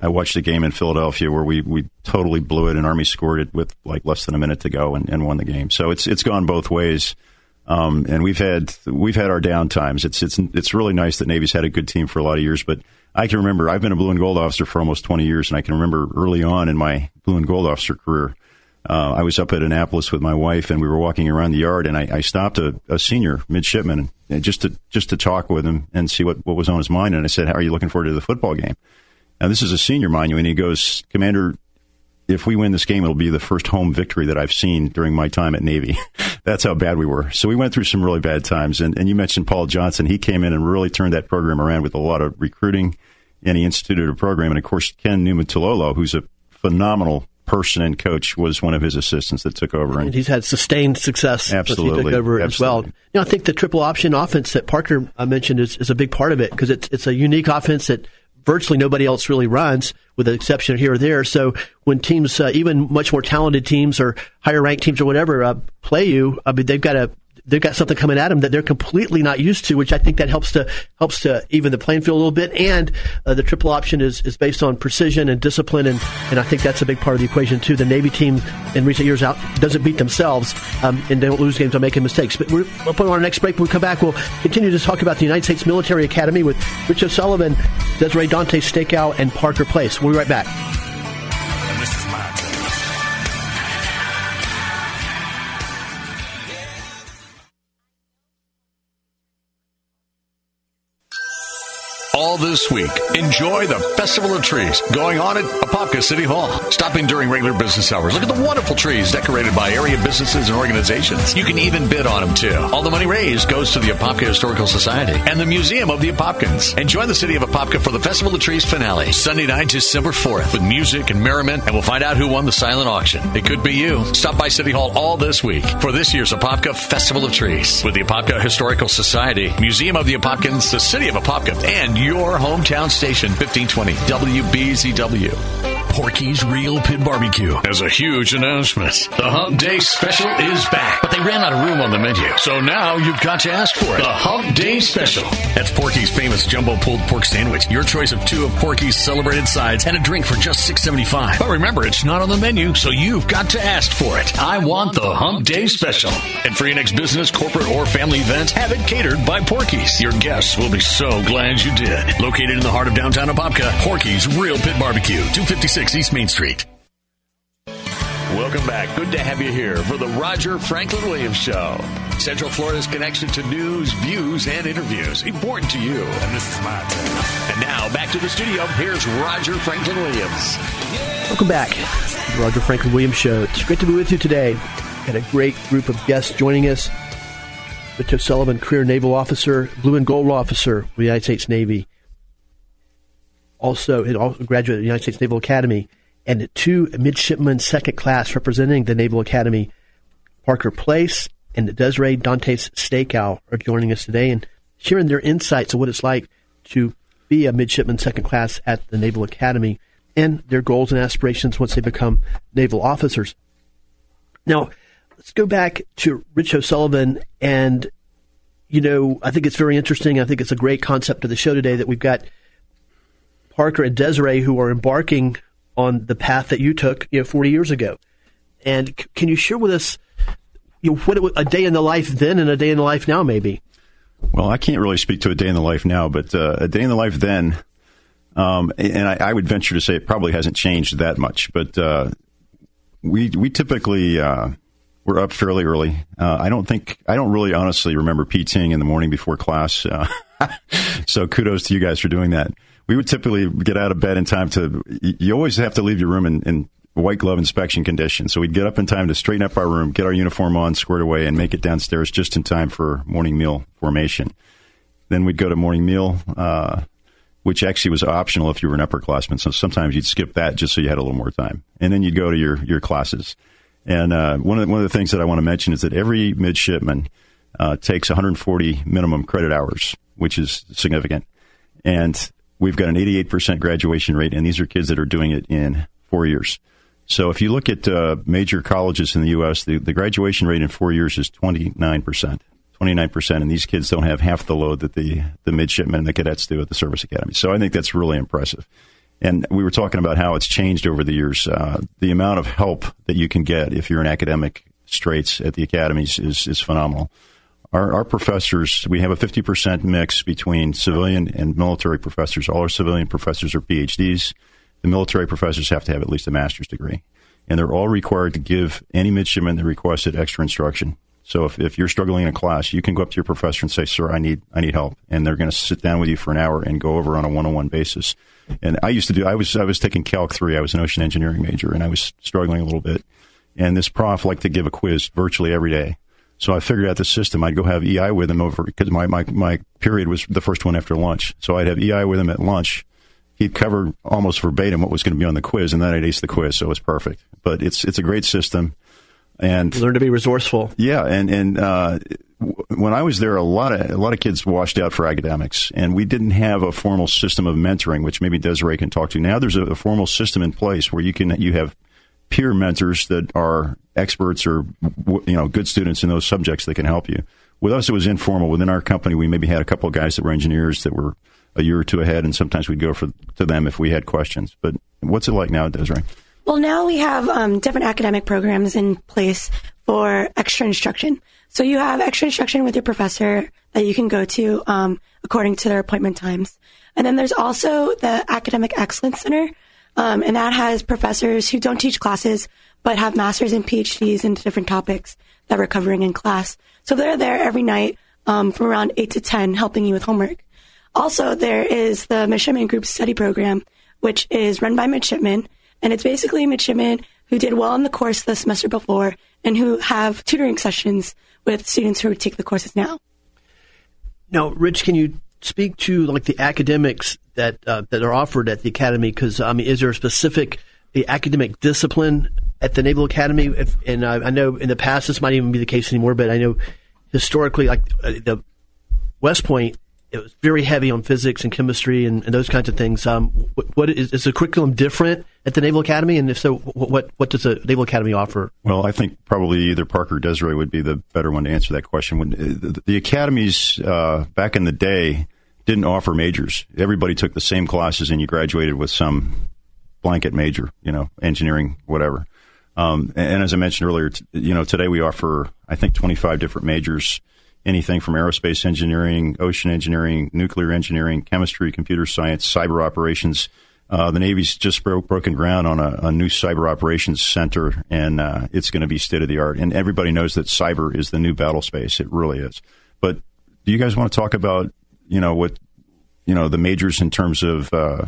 S4: I watched a game in Philadelphia where we, we totally blew it, and Army scored it with like less than a minute to go and, and won the game. So it's it's gone both ways. Um, and we've had we've had our down times. It's it's it's really nice that Navy's had a good team for a lot of years, but I can remember I've been a blue and gold officer for almost 20 years, and I can remember early on in my blue and gold officer career, uh, I was up at Annapolis with my wife, and we were walking around the yard, and I, I stopped a, a, senior midshipman just to just to talk with him and see what, what was on his mind. And I said, "How are you looking forward to the football game?" Now this is a senior, mind you, and he goes, "Commander, if we win this game, it'll be the first home victory that I've seen during my time at Navy. That's how bad we were. So we went through some really bad times. And, and you mentioned Paul Johnson. He came in and really turned that program around with a lot of recruiting, and he instituted a program. And of course, Ken Niumatalolo, who's a phenomenal person and coach, was one of his assistants that took over.
S3: And, and he's had sustained success
S4: absolutely,
S3: he took over
S4: absolutely.
S3: as well. You know, I think the triple option offense that Parker uh, mentioned is, is a big part of it because it's, it's a unique offense that – virtually nobody else really runs, with the exception here or there. So when teams, uh, even much more talented teams or higher ranked teams or whatever, uh, play you, I mean, they've got to they've got something coming at them that they're completely not used to, which I think that helps to helps to even the playing field a little bit. And uh, the triple option is, is based on precision and discipline, and, and I think that's a big part of the equation too. The Navy team in recent years out doesn't beat themselves um, and they don't lose games on making mistakes. But we're, we'll put on our next break. When we come back, we'll continue to talk about the United States Military Academy with Rich O'Sullivan, Desiree Dante Stakeout, and Parker Place. We'll be right back.
S1: All this week. Enjoy the Festival of Trees going on at Apopka City Hall. Stopping during regular business hours. Look at the wonderful trees decorated by area businesses and organizations. You can even bid on them too. All the money raised goes to the Apopka Historical Society and the Museum of the Apopkans. Join the city of Apopka for the Festival of Trees finale, Sunday night, December 4th, with music and merriment, and we'll find out who won the silent auction. It could be you. Stop by City Hall all this week for this year's Apopka Festival of Trees with the Apopka Historical Society, Museum of the Apopkans, the City of Apopka, and your hometown station, 1520 WBZW. Porky's Real Pit Barbecue has a huge announcement. The Hump Day Special is back, but they ran out of room on the menu, so now you've got to ask for it. The Hump Day Special. That's Porky's famous jumbo pulled pork sandwich. Your choice of two of Porky's celebrated sides and a drink for just $6.75. But remember, it's not on the menu, so you've got to ask for it. I want the Hump Day Special. And for your next business, corporate, or family event, have it catered by Porky's. Your guests will be so glad you did. Located in the heart of downtown Apopka, Porky's Real Pit Barbecue, 256 East Main Street. Welcome back. Good to have you here for the Roger Franklin Williams Show. Central Florida's connection to news, views, and interviews. Important to you. And this is my turn. And now back to the studio. Here's Roger Franklin Williams.
S3: Welcome back to the Roger Franklin Williams Show. It's great to be with you today. Got a great group of guests joining us. Rich O'Sullivan, career naval officer, blue and gold officer with the United States Navy also, it also graduated at the United States Naval Academy, and two midshipmen second class representing the Naval Academy, Parker Place and Desiree Dantes Stakeout, are joining us today and sharing their insights of what it's like to be a midshipman second class at the Naval Academy and their goals and aspirations once they become naval officers. Now, let's go back to Rich O'Sullivan and you know, I think it's very interesting. I think it's a great concept of the show today that we've got Parker and Desiree who are embarking on the path that you took, you know, 40 years ago. And c- can you share with us you know, what it, a day in the life then and a day in the life now, maybe?
S4: Well, I can't really speak to a day in the life now, but uh, a day in the life then, um, and I, I, would venture to say it probably hasn't changed that much. But uh, we we typically uh, we're up fairly early. Uh, I don't think I don't really honestly remember PTing in the morning before class. Uh, so kudos to you guys for doing that we would typically get out of bed in time to. You always have to leave your room in, in white glove inspection condition. So we'd get up in time to straighten up our room, get our uniform on, squared away, and make it downstairs just in time for morning meal formation. Then we'd go to morning meal, uh, which actually was optional if you were an upperclassman. So sometimes you'd skip that just so you had a little more time. And then you'd go to your, your classes. And uh, one, of the, one of the things that I want to mention is that every midshipman uh, takes 140 minimum credit hours, which is significant. And We've got an 88% graduation rate, and these are kids that are doing it in four years. So if you look at uh, major colleges in the U.S., the, the graduation rate in four years is 29%. 29%, and these kids don't have half the load that the, the midshipmen and the cadets do at the service academy. So I think that's really impressive. And we were talking about how it's changed over the years. Uh, the amount of help that you can get if you're in academic straits at the academies is, is phenomenal. Our, our professors, we have a 50% mix between civilian and military professors. All our civilian professors are PhDs. The military professors have to have at least a master's degree. And they're all required to give any midshipman that requested extra instruction. So if, if you're struggling in a class, you can go up to your professor and say, "Sir, I need I need help," and they're going to sit down with you for an hour and go over on a one-on-one basis. And I used to do. I was I was taking Calc three. I was an ocean engineering major, and I was struggling a little bit. And this prof liked to give a quiz virtually every day. So I figured out the system. I'd go have EI with him over because my, my, my period was the first one after lunch. So I'd have EI with him at lunch. He'd cover almost verbatim what was going to be on the quiz, and then I'd ace the quiz. So it was perfect. But it's it's a great system and
S3: learn to be resourceful.
S4: Yeah, and and uh, when I was there, a lot of a lot of kids washed out for academics, and we didn't have a formal system of mentoring, which maybe Desiree can talk to. Now there's a, a formal system in place where you can you have peer mentors that are experts or you know good students in those subjects that can help you. With us, it was informal. Within our company, we maybe had a couple of guys that were engineers that were a year or two ahead, and sometimes we'd go for to them if we had questions. But what's it like now, Desiree?
S5: Well, now we have um, different academic programs in place for extra instruction. So you have extra instruction with your professor that you can go to um, according to their appointment times. And then there's also the Academic Excellence Center, um, and that has professors who don't teach classes but have masters and PhDs in different topics that we're covering in class. So they're there every night um, from around 8 to 10 helping you with homework. Also, there is the Midshipman Group Study Program, which is run by midshipmen and it's basically midshipmen who did well in the course the semester before and who have tutoring sessions with students who take the courses now.
S3: Now, Rich, can you speak to like the academics that uh, that are offered at the academy? Because I mean, is there a specific the academic discipline at the Naval Academy? If, and uh, I know in the past this might even be the case anymore, but I know historically, like uh, the West Point it was very heavy on physics and chemistry and, and those kinds of things. Um, what, what is, is, the curriculum different at the Naval Academy? And if so, what what does the Naval Academy offer?
S4: Well, I think probably either Parker or Desiree would be the better one to answer that question. When uh, the, the academies uh, back in the day didn't offer majors, everybody took the same classes, and you graduated with some blanket major, you know, engineering, whatever. Um, and, and, as I mentioned earlier, t- you know, today we offer I think 25 different majors anything from aerospace engineering, ocean engineering, nuclear engineering, chemistry, computer science, cyber operations. Uh, the Navy's just broke, broken ground on a, a new cyber operations center, and uh, it's going to be state of the art. And everybody knows that cyber is the new battle space. It really is. But do you guys want to talk about, you know, what, you know, the majors in terms of, uh,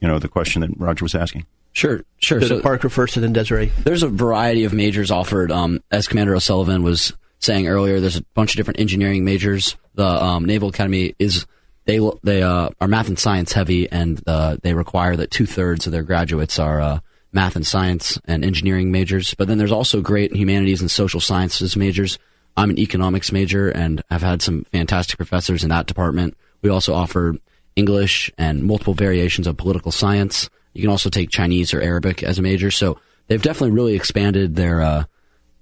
S4: you know, the question that Roger was asking?
S2: Sure, sure.
S3: So, Parker first, and then Desiree.
S2: There's a variety of majors offered. Um, as Commander O'Sullivan was saying earlier, there's a bunch of different engineering majors. The um, Naval Academy is they they uh, are math and science heavy, and uh, they require that two thirds of their graduates are uh, math and science and engineering majors. But then there's also great humanities and social sciences majors. I'm an economics major, and I've had some fantastic professors in that department. We also offer English and multiple variations of political science. You can also take Chinese or Arabic as a major. So they've definitely really expanded their uh,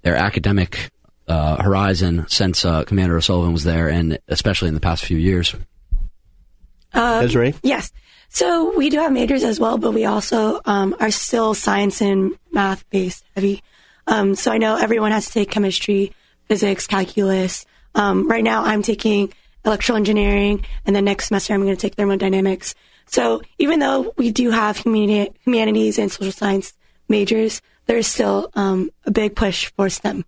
S2: their academic uh, horizon since uh, Commander O'Sullivan was there, and especially in the past few years.
S5: Um,
S3: Desiree?
S5: Yes. So we do have majors as well, but we also um, are still science and math based heavy. Um, so I know everyone has to take chemistry, physics, calculus. Um, right now, I'm taking electrical engineering, and then next semester I'm going to take thermodynamics. So even though we do have humani- humanities and social science majors, there's still um, a big push for STEM.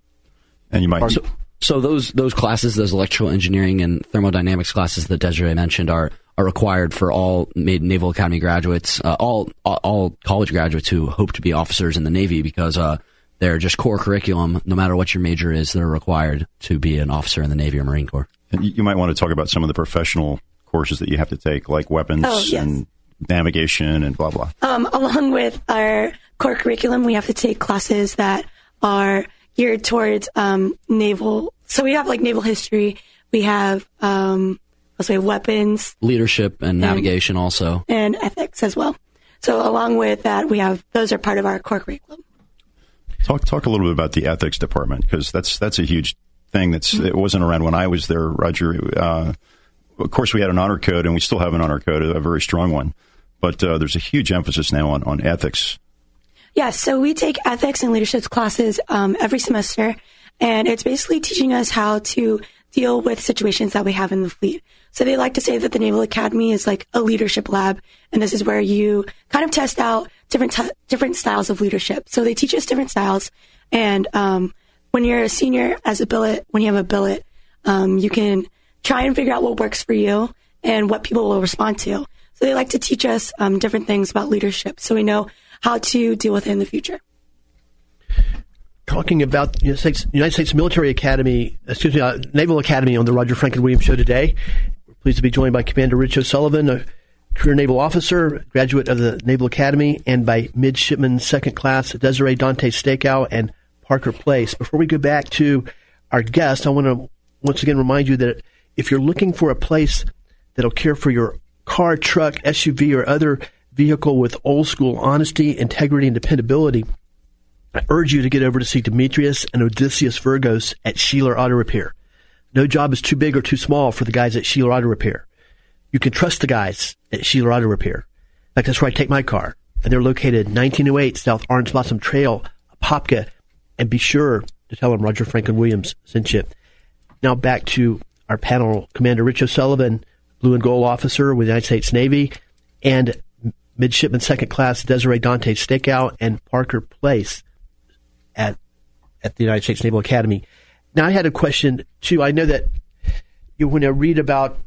S4: And you might.
S2: So, so those those classes, those electrical engineering and thermodynamics classes that Desiree mentioned, are are required for all Naval Academy graduates, uh, all, all college graduates who hope to be officers in the Navy, because uh, they're just core curriculum. No matter what your major is, they're required to be an officer in the Navy or Marine Corps.
S4: And you might want to talk about some of the professional courses that you have to take, like weapons
S5: oh, yes.
S4: and navigation and blah blah.
S5: Um, along with our core curriculum, we have to take classes that are geared towards um, naval. So we have like naval history. We have um, let's say weapons,
S2: leadership, and, and navigation also,
S5: and ethics as well. So along with that, we have those are part of our core curriculum.
S4: Talk talk a little bit about the ethics department because that's that's a huge thing. That's mm-hmm. it wasn't around when I was there, Roger. Uh, of course, we had an honor code, and we still have an honor code, a very strong one. but uh, there's a huge emphasis now on, on ethics.
S5: Yes, so we take ethics and leadership classes um, every semester, and it's basically teaching us how to deal with situations that we have in the fleet. So they like to say that the Naval Academy is like a leadership lab, and this is where you kind of test out different t- different styles of leadership. So they teach us different styles, and um, when you're a senior as a billet, when you have a billet, um, you can try and figure out what works for you and what people will respond to. So they like to teach us um, different things about leadership, so we know how to deal with it in the future
S3: talking about the United States, United States Military Academy, excuse me, uh, Naval Academy on the Roger Franklin Williams Show today. We're pleased to be joined by Commander Rich O'Sullivan, a career naval officer, graduate of the Naval Academy, and by Midshipman Second Class Desiree Dante Stakeow and Parker Place. Before we go back to our guest, I want to once again remind you that if you're looking for a place that'll care for your car, truck, SUV, or other vehicle with old school honesty, integrity, and dependability, I urge you to get over to see Demetrius and Odysseus Virgos at Sheeler Auto Repair. No job is too big or too small for the guys at Sheeler Auto Repair. You can trust the guys at Sheeler Auto Repair. In fact, that's where I take my car. And they're located 1908 South Orange Blossom Trail, Apopka. And be sure to tell them Roger Franklin Williams sent you. Now back to our panel, Commander Rich O'Sullivan, Blue and Gold Officer with the United States Navy, and Midshipman Second Class Desiree Dante Stakeout and Parker Place at at the United States Naval Academy. Now, I had a question too. I know that you, when I read about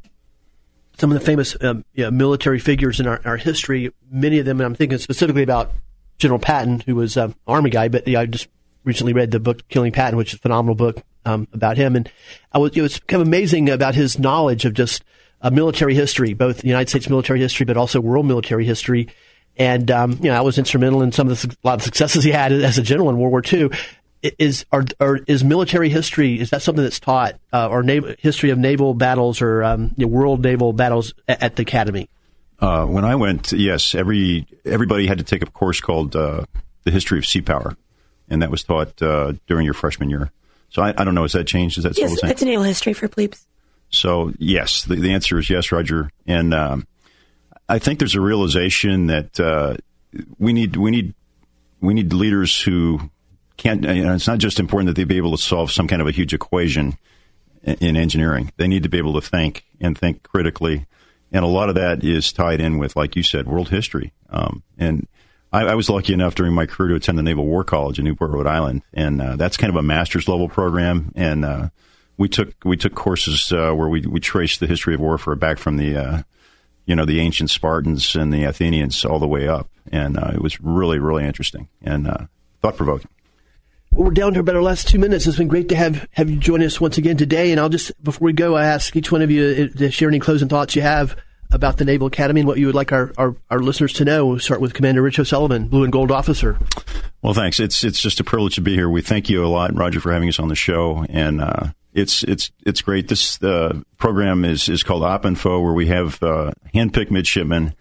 S3: some of the famous um, you know, military figures in our, our, history, many of them, and I'm thinking specifically about General Patton, who was an um, Army guy, but I just recently read the book Killing Patton, which is a phenomenal book um, about him, and I was it was kind of amazing about his knowledge of just uh, military history, both the United States military history, but also world military history. And um, you know I was instrumental in some of the a lot of successes he had as a general in World War II. Is are, are, is military history is that something that's taught uh, or naval, history of naval battles or um, you know, world naval battles at, at the academy?
S4: Uh, when I went, yes, every everybody had to take a course called uh, the history of sea power, and that was taught uh, during your freshman year. So I, I, don't know, has that changed? Is that
S5: yes,
S4: still the same?
S5: it's naval history for plebes.
S4: So yes, the, the answer is yes, Roger, and um, I think there's a realization that uh, we need we need we need leaders who can't. You know, it's not just important that they be able to solve some kind of a huge equation in, in engineering. They need to be able to think and think critically, and a lot of that is tied in with, like you said, world history. Um, and I, I, was lucky enough during my career to attend the Naval War College in Newport, Rhode Island, and uh, that's kind of a master's level program. And uh, we took we took courses uh, where we we traced the history of warfare back from the uh, you know, the ancient Spartans and the Athenians all the way up. And uh, it was really, really interesting and uh, thought provoking.
S3: We're down to about our last two minutes. It's been great to have, have you join us once again today. And I'll just, before we go, I ask each one of you uh, to share any closing thoughts you have about the Naval Academy and what you would like our, our, our listeners to know. We'll start with Commander Rich O'Sullivan, Blue and Gold Officer.
S4: Well, thanks. It's it's just a privilege to be here. We thank you a lot, Roger, for having us on the show. And uh, it's it's it's great. This uh, program is is called OpInfo, where we have uh, handpicked midshipmen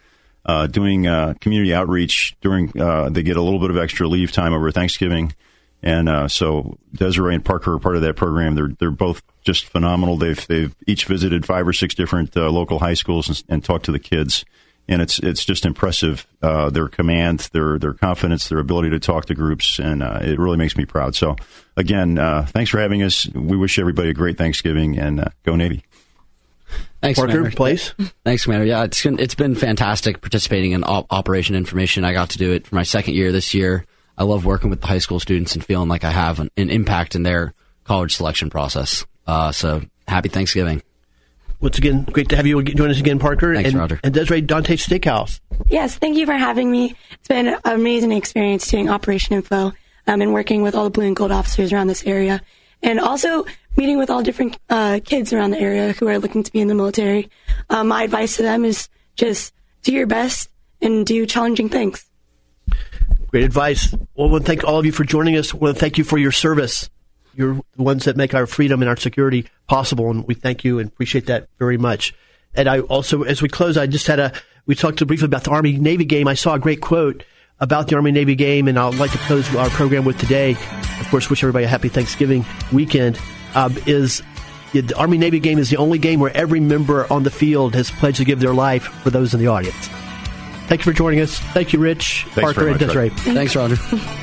S4: uh, doing uh, community outreach during. Uh, they get a little bit of extra leave time over Thanksgiving, and uh, so Desiree and Parker are part of that program. They're they're both just phenomenal. They've they've each visited five or six different local high schools and, and talked to the kids and it's it's just impressive uh, their command, their their confidence, their ability to talk to groups, and uh, it really makes me proud. So, again, uh, thanks for having us. We wish everybody a great Thanksgiving and uh, go Navy.
S2: Thanks,
S3: Parker,
S2: Commander.
S3: Place.
S2: Thanks, Commander. Yeah, it's been, it's been fantastic participating in op- Operation Information. I got to do it for my second year this year. I love working with the high school students and feeling like I have an, an impact in their college selection process. Uh, so happy Thanksgiving.
S3: Once again, great to have you join us again, Parker.
S2: Thanks,
S3: and,
S2: Roger.
S3: And Desiree Dante Steakhouse.
S5: Yes, thank you for having me. It's been an amazing experience doing Operation Info um, and working with all the blue and gold officers around this area. And also meeting with all different uh, kids around the area who are looking to be in the military. Um, my advice to them is just do your best and do challenging things.
S3: Great advice. Well, I want to thank all of you for joining us. I want to thank you for your service. You're the ones that make our freedom and our security possible, and we thank you and appreciate that very much. And I also, as we close, I just had a, we talked briefly about the Army Navy game. I saw a great quote about the Army Navy game, and I'd like to close our program with today. Of course, wish everybody a happy Thanksgiving weekend. Um, is the Army Navy game is the only game where every member on the field has pledged to give their life for those in the audience. Thank you for joining us. Thank you, Rich,
S4: Thanks
S3: Parker, and Desiree.
S4: Roger.
S2: Thanks, Roger.